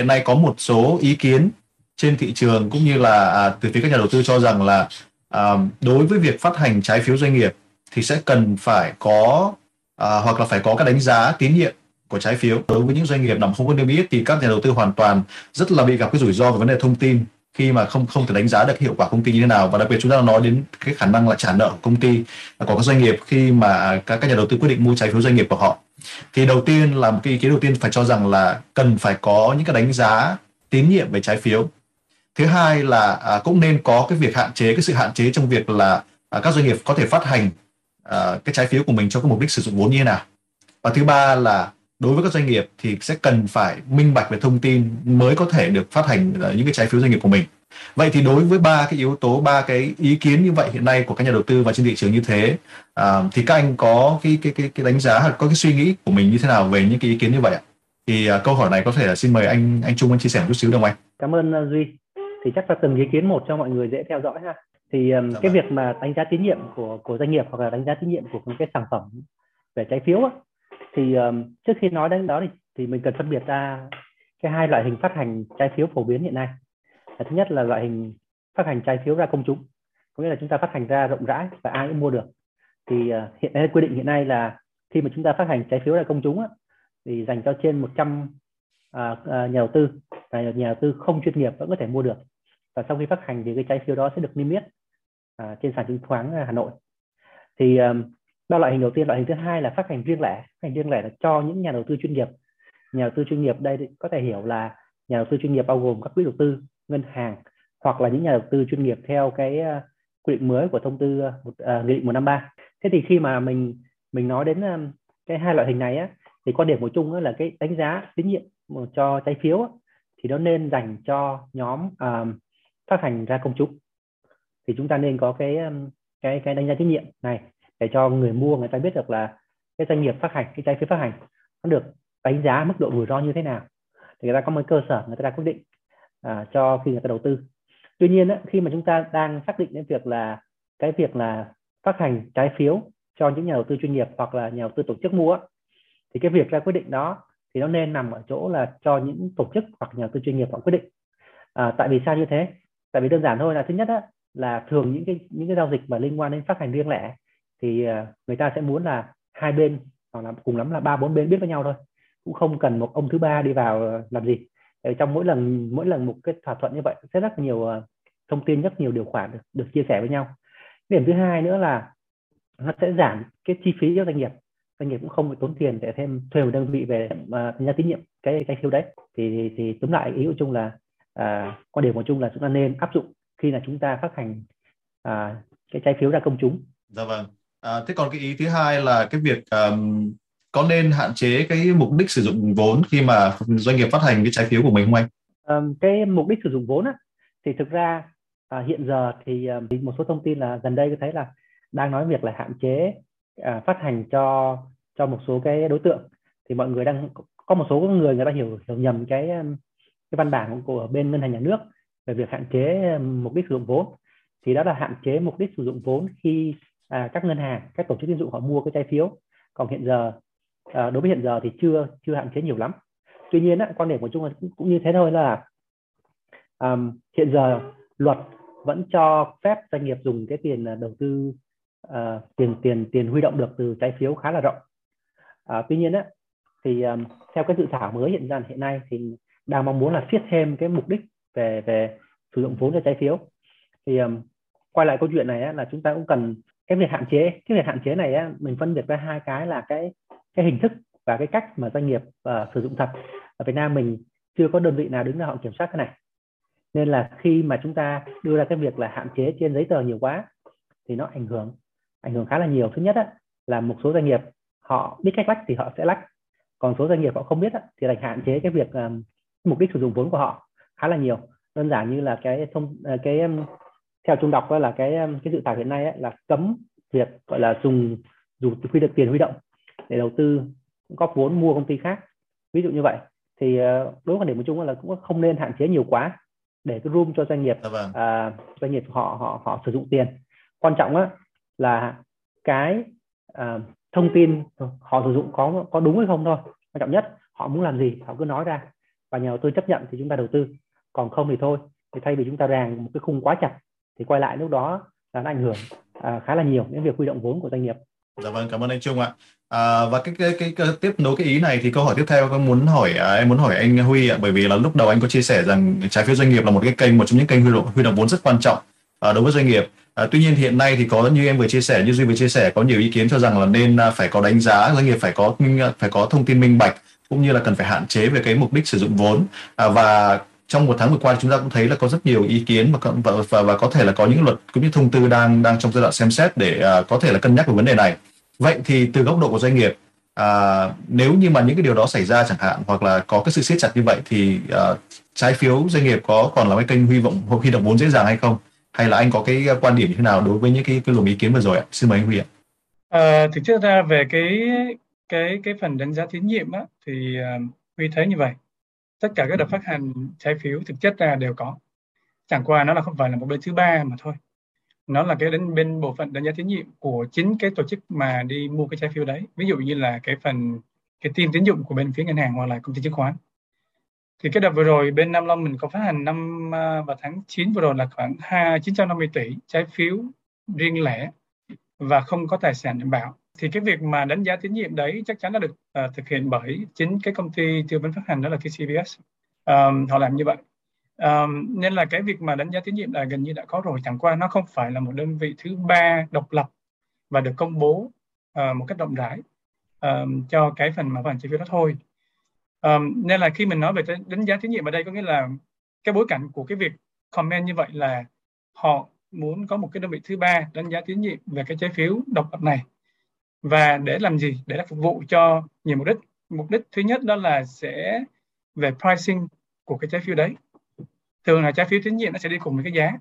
hiện nay có một số ý kiến trên thị trường cũng như là à, từ phía các nhà đầu tư cho rằng là à, đối với việc phát hành trái phiếu doanh nghiệp thì sẽ cần phải có à, hoặc là phải có các đánh giá tín nhiệm của trái phiếu. Đối với những doanh nghiệp nằm không có niêm yết thì các nhà đầu tư hoàn toàn rất là bị gặp cái rủi ro về vấn đề thông tin khi mà không không thể đánh giá được hiệu quả công ty như thế nào. Và đặc biệt chúng ta nói đến cái khả năng là trả nợ của công ty à, của các doanh nghiệp khi mà à, các, các nhà đầu tư quyết định mua trái phiếu doanh nghiệp của họ thì đầu tiên là một cái ý kiến đầu tiên phải cho rằng là cần phải có những cái đánh giá tín nhiệm về trái phiếu. Thứ hai là à, cũng nên có cái việc hạn chế cái sự hạn chế trong việc là à, các doanh nghiệp có thể phát hành à, cái trái phiếu của mình cho cái mục đích sử dụng vốn như thế nào. Và thứ ba là đối với các doanh nghiệp thì sẽ cần phải minh bạch về thông tin mới có thể được phát hành à, những cái trái phiếu doanh nghiệp của mình vậy thì đối với ba cái yếu tố ba cái ý kiến như vậy hiện nay của các nhà đầu tư và trên thị trường như thế uh, thì các anh có cái cái cái cái đánh giá hay có cái suy nghĩ của mình như thế nào về những cái ý kiến như vậy ạ? Thì uh, câu hỏi này có thể là xin mời anh anh Trung anh chia sẻ một chút xíu được không anh? Cảm ơn uh, Duy. Thì chắc là từng ý kiến một cho mọi người dễ theo dõi ha. Thì um, cái việc mà đánh giá tín nhiệm của của doanh nghiệp hoặc là đánh giá tín nhiệm của cái sản phẩm về trái phiếu á, thì um, trước khi nói đến đó thì, thì mình cần phân biệt ra cái hai loại hình phát hành trái phiếu phổ biến hiện nay thứ nhất là loại hình phát hành trái phiếu ra công chúng. Có nghĩa là chúng ta phát hành ra rộng rãi và ai cũng mua được. Thì uh, hiện nay quy định hiện nay là khi mà chúng ta phát hành trái phiếu ra công chúng á, thì dành cho trên 100 à, à, nhà đầu tư và nhà đầu tư không chuyên nghiệp vẫn có thể mua được. Và sau khi phát hành thì cái trái phiếu đó sẽ được niêm yết à, trên sàn chứng khoán à, Hà Nội. Thì um, ba loại hình đầu tiên. Loại hình thứ hai là phát hành riêng lẻ. Phát hành riêng lẻ là cho những nhà đầu tư chuyên nghiệp. Nhà đầu tư chuyên nghiệp đây có thể hiểu là nhà đầu tư chuyên nghiệp bao gồm các quỹ đầu tư ngân hàng hoặc là những nhà đầu tư chuyên nghiệp theo cái uh, quy định mới của thông tư uh, nghị định 153 thế thì khi mà mình mình nói đến um, cái hai loại hình này á thì quan điểm của chung là cái đánh giá tín nhiệm cho trái phiếu á, thì nó nên dành cho nhóm um, phát hành ra công chúng. Thì chúng ta nên có cái cái cái đánh giá tín nhiệm này để cho người mua người ta biết được là cái doanh nghiệp phát hành cái trái phiếu phát hành nó được đánh giá mức độ rủi ro như thế nào. Thì người ta có một cơ sở người ta ra quyết định à, cho khi người ta đầu tư. Tuy nhiên á, khi mà chúng ta đang xác định đến việc là cái việc là phát hành trái phiếu cho những nhà đầu tư chuyên nghiệp hoặc là nhà đầu tư tổ chức mua thì cái việc ra quyết định đó thì nó nên nằm ở chỗ là cho những tổ chức hoặc nhà đầu tư chuyên nghiệp họ quyết định. À, tại vì sao như thế? Tại vì đơn giản thôi là thứ nhất á, là thường những cái những cái giao dịch mà liên quan đến phát hành riêng lẻ thì à, người ta sẽ muốn là hai bên hoặc là cùng lắm là ba bốn bên biết với nhau thôi. Cũng không cần một ông thứ ba đi vào à, làm gì. Ờ, trong mỗi lần mỗi lần một cái thỏa thuận như vậy sẽ rất nhiều ờ, thông tin rất nhiều điều khoản được, được chia sẻ với nhau điểm thứ hai nữa là nó sẽ giảm cái chi phí cho doanh nghiệp doanh nghiệp cũng không phải tốn tiền để thêm thuê một đơn vị về uh, nhà tín nhiệm cái cái phiếu đấy thì thì tóm lại ý của chung là à, quan điểm của chung là chúng ta nên áp dụng khi là chúng ta phát hành à, cái trái phiếu ra công chúng. Dạ vâng. À, thế còn cái ý thứ hai là cái việc um, có nên hạn chế cái mục đích sử dụng vốn khi mà doanh nghiệp phát hành cái trái phiếu của mình không anh? Cái mục đích sử dụng vốn á, thì thực ra à, hiện giờ thì một số thông tin là gần đây tôi thấy là đang nói việc là hạn chế à, phát hành cho cho một số cái đối tượng. Thì mọi người đang có một số người người ta hiểu hiểu nhầm cái cái văn bản của bên ngân hàng nhà nước về việc hạn chế mục đích sử dụng vốn. Thì đó là hạn chế mục đích sử dụng vốn khi à, các ngân hàng các tổ chức tín dụng họ mua cái trái phiếu. Còn hiện giờ à, đối với hiện giờ thì chưa chưa hạn chế nhiều lắm. Tuy nhiên á, quan điểm của chúng tôi cũng, cũng như thế thôi là um, hiện giờ luật vẫn cho phép doanh nghiệp dùng cái tiền ờ, đầu tư uh, tiền tiền tiền huy động được từ trái phiếu khá là rộng. À, tuy nhiên á, thì um, theo cái dự thảo mới hiện ra hiện nay thì đang mong muốn là siết thêm cái mục đích về về sử dụng vốn cho trái phiếu. Thì um, quay lại câu chuyện này á, là chúng ta cũng cần cái việc hạn chế cái việc hạn chế này á, mình phân biệt ra hai cái là cái cái hình thức và cái cách mà doanh nghiệp uh, sử dụng thật ở Việt Nam mình chưa có đơn vị nào đứng ra họ kiểm soát cái này. Nên là khi mà chúng ta đưa ra cái việc là hạn chế trên giấy tờ nhiều quá thì nó ảnh hưởng ảnh hưởng khá là nhiều. Thứ nhất á, là một số doanh nghiệp họ biết cách lách thì họ sẽ lách. Còn số doanh nghiệp họ không biết á, thì đành hạn chế cái việc um, mục đích sử dụng vốn của họ khá là nhiều. Đơn giản như là cái thông ờ, cái theo trung đọc là cái cái dự thảo hiện nay ấy, là cấm việc gọi là dùng dùng quy được tiền huy động để đầu tư góp vốn mua công ty khác. Ví dụ như vậy. Thì ờ, đối với quan điểm của chung là cũng không nên hạn chế nhiều quá để cái room cho doanh nghiệp dạ vâng. à, doanh nghiệp họ họ họ sử dụng tiền. Quan trọng á là cái à, thông tin họ sử dụng có có đúng hay không thôi. Quan trọng nhất họ muốn làm gì họ cứ nói ra. Và nhà đầu tư chấp nhận thì chúng ta đầu tư. Còn không thì thôi. Thì thay vì chúng ta ràng một cái khung quá chặt thì quay lại lúc đó là nó ảnh hưởng à, khá là nhiều đến việc huy động vốn của doanh nghiệp. Dạ vâng, cảm ơn anh Trung ạ. À, và cái, cái cái cái tiếp nối cái ý này thì câu hỏi tiếp theo em muốn hỏi à, em muốn hỏi anh Huy ạ bởi vì là lúc đầu anh có chia sẻ rằng trái phiếu doanh nghiệp là một cái kênh một trong những kênh huy động huy động vốn rất quan trọng à, đối với doanh nghiệp. À, tuy nhiên hiện nay thì có như em vừa chia sẻ như Duy vừa chia sẻ có nhiều ý kiến cho rằng là nên à, phải có đánh giá doanh nghiệp phải có ừ, phải có thông tin minh bạch cũng như là cần phải hạn chế về cái mục đích sử dụng vốn à, và trong một tháng vừa qua chúng ta cũng thấy là có rất nhiều ý kiến và và, và, và có thể là có những luật cũng như thông tư đang đang trong giai đoạn xem xét để uh, có thể là cân nhắc về vấn đề này. Vậy thì từ góc độ của doanh nghiệp uh, nếu như mà những cái điều đó xảy ra chẳng hạn hoặc là có cái sự siết chặt như vậy thì uh, trái phiếu doanh nghiệp có còn là cái kênh huy vọng huy động vốn dễ dàng hay không? Hay là anh có cái quan điểm như thế nào đối với những cái cái luồng ý kiến vừa rồi ạ? Xin mời anh Huy ạ. À, thực chất ra về cái cái cái phần đánh giá tín nhiệm á thì uh, Huy thấy như vậy tất cả các đợt phát hành trái phiếu thực chất ra đều có. Chẳng qua nó là không phải là một bên thứ ba mà thôi. Nó là cái đến bên bộ phận đánh giá tín nhiệm của chính cái tổ chức mà đi mua cái trái phiếu đấy. Ví dụ như là cái phần, cái team tín dụng của bên phía ngân hàng hoặc là công ty chứng khoán. Thì cái đợt vừa rồi bên Nam Long mình có phát hành năm à, vào tháng 9 vừa rồi là khoảng 2 950 tỷ trái phiếu riêng lẻ và không có tài sản đảm bảo thì cái việc mà đánh giá tín nhiệm đấy chắc chắn đã được uh, thực hiện bởi chính cái công ty tư vấn phát hành đó là KCBS um, họ làm như vậy. Um, nên là cái việc mà đánh giá tín nhiệm là gần như đã có rồi chẳng qua nó không phải là một đơn vị thứ ba độc lập và được công bố uh, một cách rộng rãi um, cho cái phần mà phần trái phiếu đó thôi. Um, nên là khi mình nói về đánh giá tín nhiệm ở đây có nghĩa là cái bối cảnh của cái việc comment như vậy là họ muốn có một cái đơn vị thứ ba đánh giá tín nhiệm về cái trái phiếu độc lập này và để làm gì? Để là phục vụ cho nhiều mục đích. Mục đích thứ nhất đó là sẽ về pricing của cái trái phiếu đấy. Thường là trái phiếu tín nhiệm nó sẽ đi cùng với cái giá.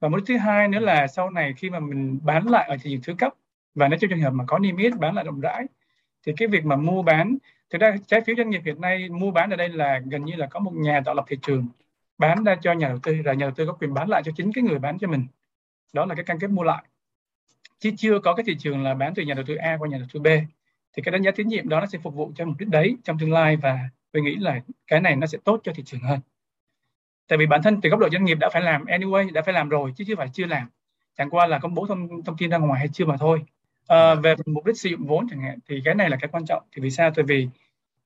Và mục đích thứ hai nữa là sau này khi mà mình bán lại ở thị trường thứ cấp, và nếu trong trường hợp mà có niêm yết, bán lại rộng rãi, thì cái việc mà mua bán, thực ra trái phiếu doanh nghiệp hiện nay mua bán ở đây là gần như là có một nhà tạo lập thị trường, bán ra cho nhà đầu tư là nhà đầu tư có quyền bán lại cho chính cái người bán cho mình. Đó là cái cam kết mua lại chứ chưa có cái thị trường là bán từ nhà đầu tư A qua nhà đầu tư B thì cái đánh giá tín nhiệm đó nó sẽ phục vụ cho mục đích đấy trong tương lai và tôi nghĩ là cái này nó sẽ tốt cho thị trường hơn. Tại vì bản thân từ góc độ doanh nghiệp đã phải làm anyway đã phải làm rồi chứ chưa phải chưa làm. Chẳng qua là công bố thông, thông tin ra ngoài hay chưa mà thôi. À, về mục đích sử dụng vốn chẳng hạn thì cái này là cái quan trọng. Thì vì sao? Tại vì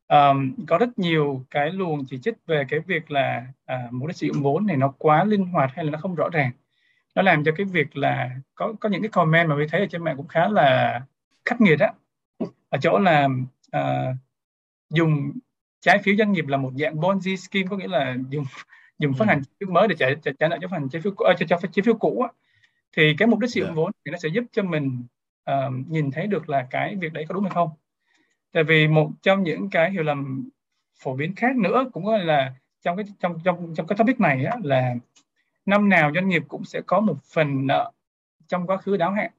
um, có rất nhiều cái luồng chỉ trích về cái việc là uh, mục đích sử dụng vốn này nó quá linh hoạt hay là nó không rõ ràng nó làm cho cái việc là có có những cái comment mà mình thấy ở trên mạng cũng khá là khắc nghiệt á ở chỗ là uh, dùng trái phiếu doanh nghiệp là một dạng Ponzi scheme có nghĩa là dùng dùng phát ừ. hành trái phiếu mới để trả trả, trả nợ cho phần trái phiếu uh, cho, cho trái phiếu cũ á. thì cái mục đích sử dụng yeah. Dạ. vốn thì nó sẽ giúp cho mình uh, nhìn thấy được là cái việc đấy có đúng hay không tại vì một trong những cái hiểu lầm phổ biến khác nữa cũng là trong cái trong trong trong cái topic này á, là năm nào doanh nghiệp cũng sẽ có một phần nợ trong quá khứ đáo hạn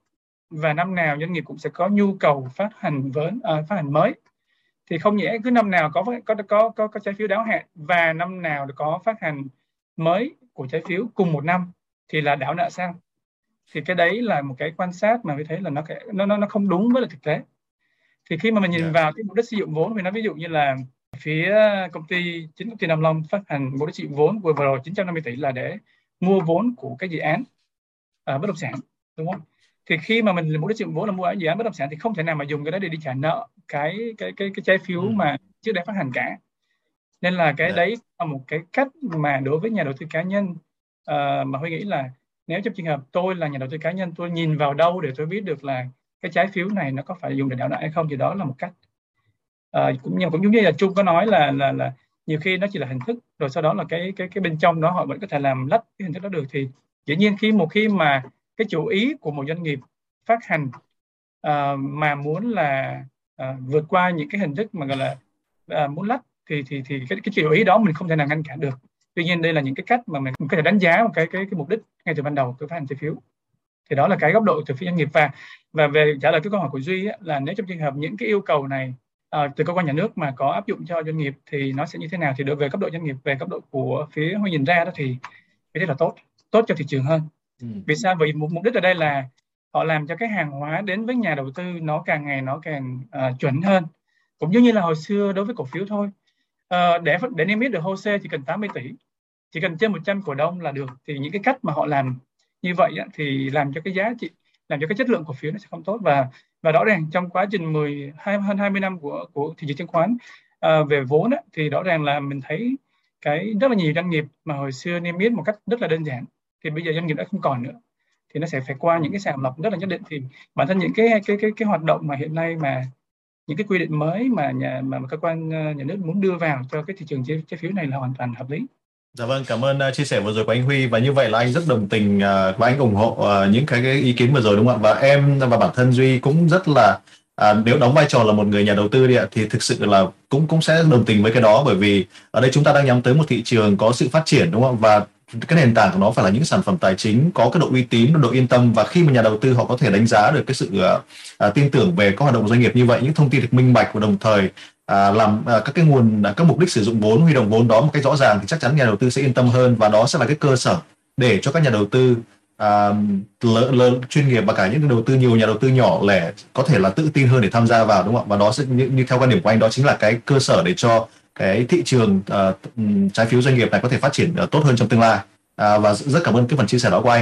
và năm nào doanh nghiệp cũng sẽ có nhu cầu phát hành vốn uh, phát hành mới thì không nhẽ cứ năm nào có có có có, có trái phiếu đáo hạn và năm nào có phát hành mới của trái phiếu cùng một năm thì là đảo nợ sao thì cái đấy là một cái quan sát mà mới thấy là nó nó nó không đúng với lại thực tế thì khi mà mình nhìn yeah. Dạ. vào cái mục đích sử dụng vốn thì nó ví dụ như là phía công ty chính công ty Nam Long phát hành mục đích sử dụng vốn vừa rồi 950 tỷ là để mua vốn của cái dự án uh, bất động sản đúng không thì khi mà mình đích sử dụng vốn là mua dự án bất động sản thì không thể nào mà dùng cái đấy để đi trả nợ cái cái cái cái trái phiếu ừ. mà trước đây phát hành cả nên là cái. Dạ. đấy là một cái cách mà đối với nhà đầu tư cá nhân uh, mà huy nghĩ là nếu trong trường hợp tôi là nhà đầu tư cá nhân tôi nhìn vào đâu để tôi biết được là cái trái phiếu này nó có phải dùng để đảo nợ hay không thì đó là một cách uh, cũng như cũng giống như là trung có nói là là là nhiều khi nó chỉ là hình thức rồi sau đó là cái cái cái bên trong đó họ vẫn có thể làm lách cái hình thức đó được. Thì dĩ nhiên khi một khi mà cái chủ ý của một doanh nghiệp phát hành uh, mà muốn là uh, vượt qua những cái hình thức mà gọi là uh, muốn lách thì thì thì cái cái chủ ý đó mình không thể nào ngăn cản được. Tuy nhiên đây là những cái cách mà mình có thể đánh giá một cái cái cái mục đích ngay từ ban đầu của phát hành trái phiếu. Thì đó là cái góc độ từ phía doanh nghiệp. Và và về trả lời cái câu hỏi của duy á, là nếu trong trường hợp những cái yêu cầu này uh, từ cơ quan nhà nước mà có áp dụng cho doanh nghiệp thì nó sẽ như thế nào? Thì đối về cấp độ doanh nghiệp về cấp độ của phía huy nhìn ra đó thì cái đấy là tốt tốt cho thị trường hơn. Ừ. vì sao? Vì mục, mục đích ở đây là họ làm cho cái hàng hóa đến với nhà đầu tư nó càng ngày nó càng uh, chuẩn hơn. Cũng giống như là hồi xưa đối với cổ phiếu thôi. Uh, để để niêm yết được HOSE chỉ cần 80 tỷ. Chỉ cần trên 100 cổ đông là được. Thì những cái cách mà họ làm như vậy á, thì làm cho cái giá trị làm cho cái chất lượng cổ phiếu nó sẽ không tốt. Và và rõ ràng trong quá trình 10 hơn 20 năm của của thị trường chứng khoán uh, về vốn á, thì rõ ràng là mình thấy cái rất là nhiều doanh nghiệp mà hồi xưa niêm yết một cách rất là đơn giản thì bây giờ doanh nghiệp đã không còn nữa. Thì nó sẽ phải qua những cái sàng lọc rất là nhất định. Thì bản thân những cái cái cái cái hoạt động mà hiện nay mà những cái quy định mới mà nhà mà cơ quan ờ, nhà nước muốn đưa vào cho cái thị trường trái, trái phiếu này là hoàn toàn hợp lý. Dạ vâng, cảm ơn uh, chia sẻ vừa rồi của anh Huy. Và như vậy là anh rất đồng tình uh, và anh ủng hộ uh, những cái, cái ý kiến vừa rồi đúng không ạ? Và em và bản thân Duy cũng rất là à, nếu đóng vai trò là một người nhà đầu tư đi ạ thì thực sự là cũng cũng sẽ đồng tình với cái đó. Bởi vì ở đây chúng ta đang nhắm tới một thị trường có sự phát triển đúng không và cái nền tảng của nó phải là những sản phẩm tài chính có cái độ uy tín độ yên tâm. Và khi mà nhà đầu tư họ có thể đánh giá được cái sự uh, tin tưởng về các hoạt động doanh nghiệp như vậy những thông tin được minh bạch và đồng thời à, làm à, các cái nguồn à, các mục đích sử dụng vốn huy động vốn đó một cách rõ ràng thì chắc chắn nhà đầu tư sẽ yên tâm hơn và đó sẽ là cái cơ sở để cho các nhà đầu tư à, lớn, lớn chuyên nghiệp và cả những đầu tư nhiều nhà đầu tư nhỏ lẻ có thể là tự tin hơn để tham gia vào đúng không ạ? Và đó sẽ như, như theo quan điểm của anh đó chính là cái cơ sở để cho cái thị trường uh, trái phiếu doanh nghiệp này có thể phát triển uh, tốt hơn trong tương lai. Uh, và rất cảm ơn cái phần chia sẻ đó của anh.